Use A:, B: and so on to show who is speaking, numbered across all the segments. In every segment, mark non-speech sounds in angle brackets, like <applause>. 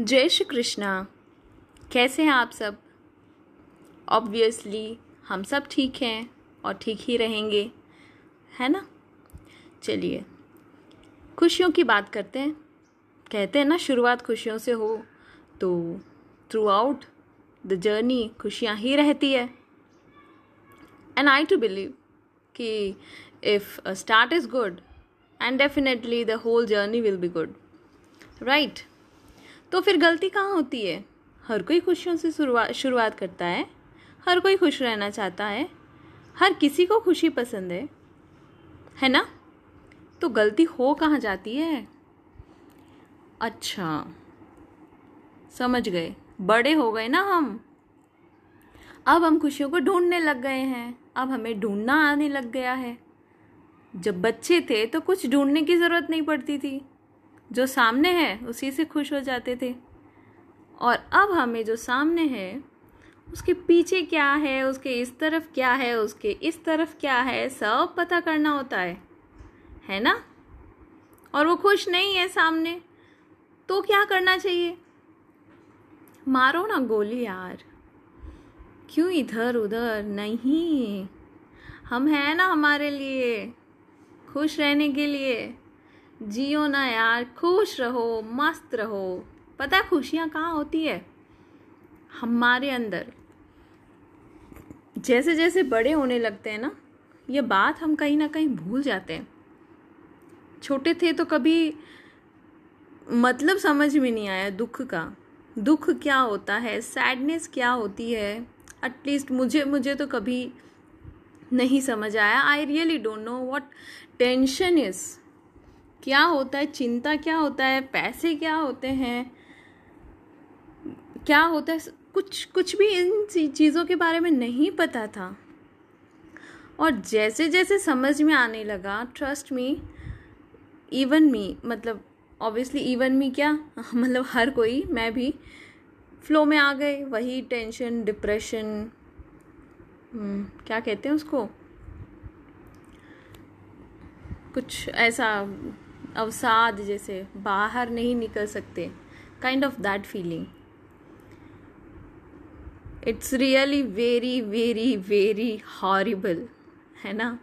A: जय श्री कृष्णा। कैसे हैं आप सब? ऑब्वियसली हम सब ठीक हैं और ठीक ही रहेंगे, है ना? चलिए, खुशियों की बात करते हैं। कहते हैं ना, शुरुआत खुशियों से हो तो थ्रू आउट द जर्नी खुशियाँ ही रहती है। एंड आई टू बिलीव कि if start is good and definitely the whole journey will be good right तो फिर गलती कहाँ होती है? हर कोई खुशियों से शुरुआत शुरुआत करता है। हर कोई खुश रहना चाहता है। हर किसी को खुशी पसंद है। है ना? तो गलती हो कहाँ जाती है? अच्छा। समझ गए। बड़े हो गए ना हम। अब हम खुशियों को ढूँढने लग गए हैं। अब हमें ढूंढना आने लग गया है। जब बच्चे थे तो कुछ ढूँढने की ज़रूरत नहीं पड़ती थी। जो सामने है, उसी से खुश हो जाते थे। और अब हमें जो सामने है, उसके पीछे क्या है, उसके इस तरफ़ क्या है, उसके इस तरफ़ क्या है, सब पता करना होता है। है ना? और वो खुश नहीं है सामने तो क्या करना चाहिए? मारो ना गोली यार। क्यों इधर उधर? नहीं। हम हैं ना हमारे लिए, खुश रहने के लिए। जियो ना यार, खुश रहो, मस्त रहो। पता है खुशियाँ कहाँ होती है? हमारे अंदर। जैसे जैसे बड़े होने लगते हैं ना, ये बात हम कहीं ना कहीं भूल जाते हैं। छोटे थे तो कभी मतलब समझ में नहीं आया दुख का। दुख क्या होता है? सैडनेस क्या होती है? एटलीस्ट मुझे मुझे तो कभी नहीं समझ आया। I really don't know what tension is क्या होता है? चिंता क्या होता है? पैसे क्या होते हैं? क्या होता है? कुछ कुछ भी इन चीज़ों के बारे में नहीं पता था। और जैसे जैसे समझ में आने लगा ट्रस्ट मी इवन मी मतलब ऑब्वियसली इवन मी क्या? <laughs> मतलब हर कोई मैं भी फ्लो में आ गए वही टेंशन डिप्रेशन हम्म, क्या कहते हैं उसको? कुछ ऐसा अवसाद जैसे बाहर नहीं निकल सकते kind of that feeling it's really very very very horrible है ना?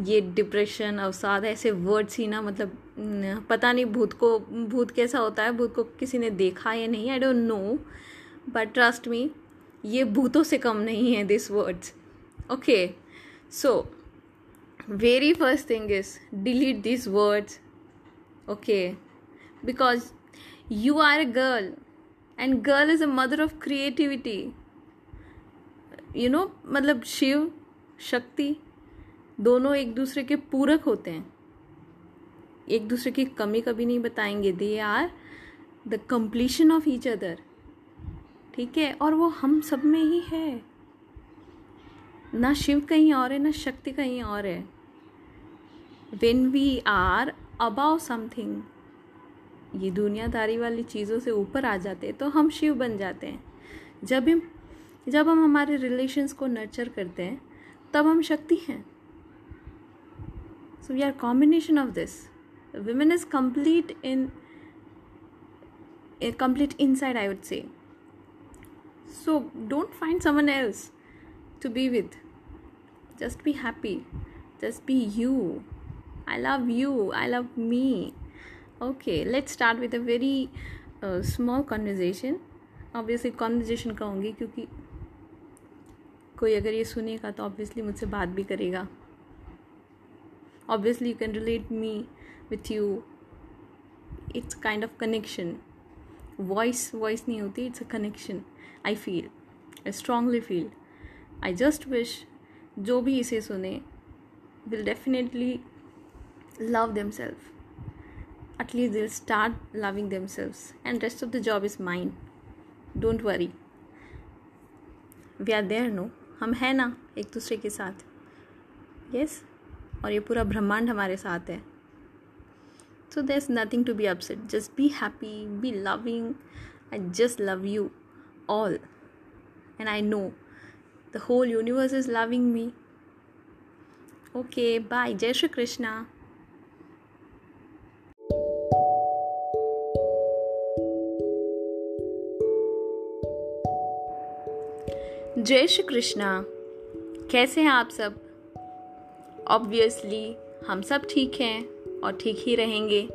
A: ये डिप्रेशन अवसाद, ऐसे वर्ड्स ही ना मतलब पता नहीं भूत को, भूत कैसा होता है, भूत को किसी ने देखा या नहीं I don't know but trust me ये भूतों से कम नहीं है this words okay so very first thing is delete these words okay because you are a girl and girl is a mother of creativity you know मतलब शिव शक्ति दोनों एक दूसरे के पूरक होते हैं एक दूसरे की कमी कभी नहीं बताएँगे they are the completion of each other ठीक है और वो हम सब में ही है ना शिव कहीं और है ना शक्ति कहीं और है when we are above something ये दुनियादारी वाली चीज़ों से ऊपर आ जाते हैं तो हम शिव बन जाते हैं। जब हम जब हम हमारे रिलेशंस को नर्चर करते हैं, तब हम शक्ति हैं। So we are combination of this women is complete in complete inside, i would say. So don't find someone else to be with. Just be happy. Just be you. I love you, I love me. Okay, let's start with a very uh, small conversation. Obviously conversation कहूँगी क्योंकि कोई अगर ये सुनेगा तो obviously मुझसे बात भी करेगा। Obviously you can relate me with you it's kind of connection voice voice नहीं होती it's a connection I feel I strongly feel I just wish जो भी इसे सुने will definitely love themselves. At least they'll start loving themselves. And rest of the job is mine. Don't worry. We are there no हम हैं ना, एक दूसरे के साथ? Yes yes? और ये पूरा ब्रह्मांड हमारे साथ है. So there is nothing to be upset just be happy be loving I just love you all and I know the whole universe is loving me okay bye जय श्री कृष्णा जय श्री कृष्णा। कैसे हैं आप सब? ऑब्वियसली हम सब ठीक हैं और ठीक ही रहेंगे,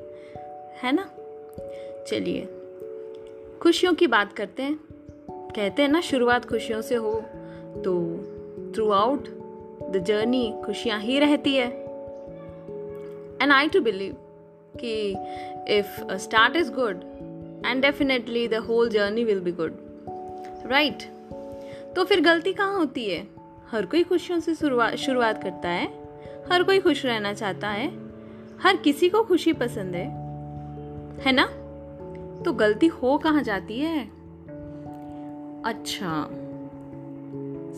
A: है ना? चलिए, खुशियों की बात करते हैं। कहते हैं ना, शुरुआत खुशियों से हो तो थ्रू आउट द जर्नी खुशियाँ ही रहती है। एंड आई टू बिलीव कि if start is good and definitely the whole journey will be good right तो फिर गलती कहाँ होती है? हर कोई खुशियों से शुरुआत शुरुआत करता है। हर कोई खुश रहना चाहता है। हर किसी को खुशी पसंद है। है ना? तो गलती हो कहाँ जाती है? अच्छा।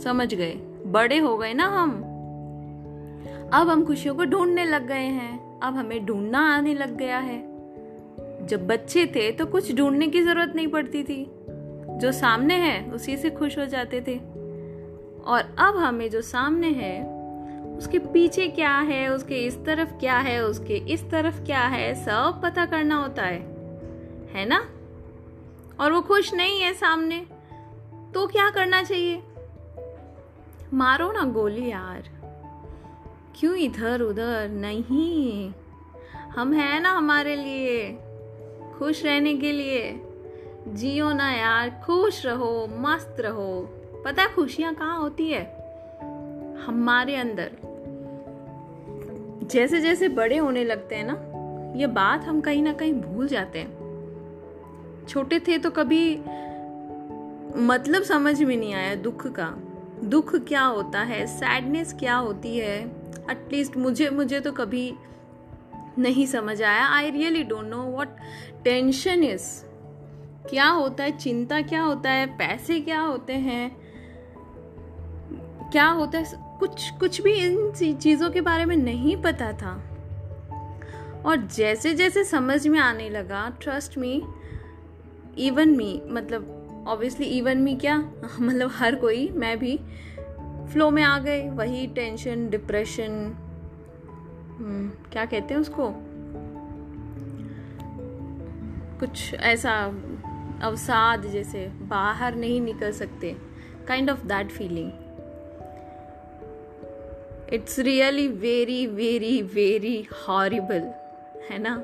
A: समझ गए। बड़े हो गए ना हम। अब हम खुशियों को ढूँढने लग गए हैं। अब हमें ढूंढना आने लग गया है। जब बच्चे थे तो कुछ ढूँढने की ज़रूरत नहीं पड़ती थी। जो सामने है, उसी से खुश हो जाते थे। और अब हमें जो सामने है, उसके पीछे क्या है, उसके इस तरफ़ क्या है, उसके इस तरफ़ क्या है, सब पता करना होता है। है ना? और वो खुश नहीं है सामने तो क्या करना चाहिए? मारो ना गोली यार। क्यों इधर उधर? नहीं। हम हैं ना हमारे लिए, खुश रहने के लिए। जियो ना यार, खुश रहो, मस्त रहो। पता है खुशियाँ कहाँ होती है? हमारे अंदर। जैसे जैसे बड़े होने लगते हैं ना, ये बात हम कहीं ना कहीं भूल जाते हैं। छोटे थे तो कभी मतलब समझ में नहीं आया दुख का। दुख क्या होता है? सैडनेस क्या होती है? एटलीस्ट मुझे मुझे तो कभी नहीं समझ आया। I really don't know what tension is क्या होता है? चिंता क्या होता है? पैसे क्या होते हैं? क्या होता है? कुछ कुछ भी इन चीज़ों के बारे में नहीं पता था। और जैसे जैसे समझ में आने लगा ट्रस्ट मी इवन मी मतलब ऑब्वियसली इवन मी क्या? <laughs> मतलब हर कोई मैं भी फ्लो में आ गए वही टेंशन डिप्रेशन हम्म, क्या कहते हैं उसको? कुछ ऐसा अवसाद जैसे बाहर नहीं निकल सकते kind of that feeling it's really very very very horrible है ना?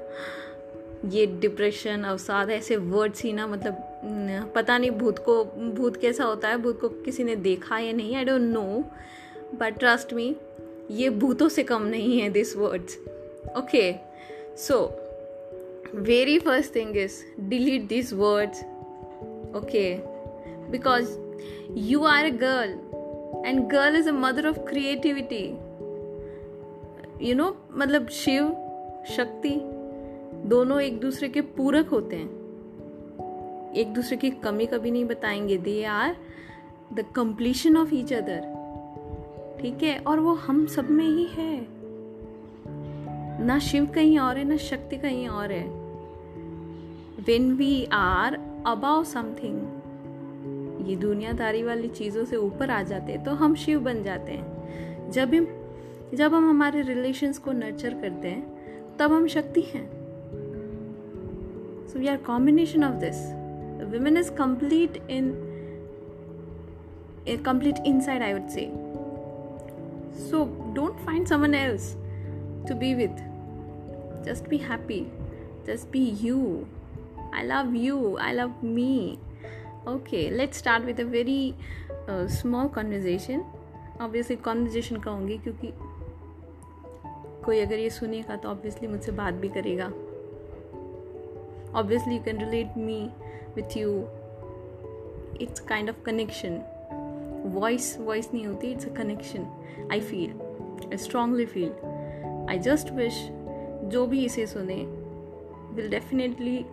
A: ये डिप्रेशन अवसाद, ऐसे वर्ड्स ही ना मतलब पता नहीं भूत को, भूत कैसा होता है, भूत को किसी ने देखा या नहीं I don't know but trust me ये भूतों से कम नहीं है this words okay so very first thing is delete these words okay because you are a girl and girl is a mother of creativity you know मतलब शिव शक्ति दोनों एक दूसरे के पूरक होते हैं एक दूसरे की कमी कभी नहीं बताएँगे they are the completion of each other ठीक है और वो हम सब में ही है ना शिव कहीं और है ना शक्ति कहीं और है when we are about something ये दुनियादारी वाली चीज़ों से ऊपर आ जाते हैं तो हम शिव बन जाते हैं। जब हम जब हम हमारे रिलेशंस को नर्चर करते हैं, तब हम शक्ति हैं। So we are combination of this women is complete in complete inside I would say so don't find someone else to be with just be happy. Just be you. I love you. I love me. Okay let's start with a very uh, small conversation. Obviously conversation कहूँगी क्योंकि कोई अगर ये सुनेगा तो obviously मुझसे बात भी करेगा। Obviously you can relate me with you it's kind of connection voice voice नहीं होती it's a connection I feel I strongly feel I just wish जो भी इसे सुने will definitely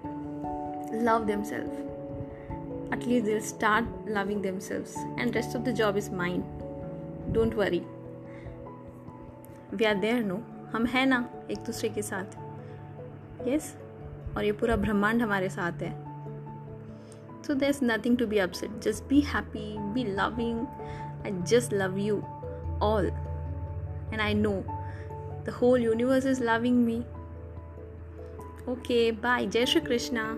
A: love themselves at least दिल start loving themselves and rest of the job is mind don't worry we are there no हम हैं ना एक दूसरे के साथ यस yes? और ये पूरा ब्रह्मांड हमारे साथ है so there's nothing to be upset just be happy be loving i just love you all and i know The whole universe is loving me. Okay, bye. Jai Shri Krishna.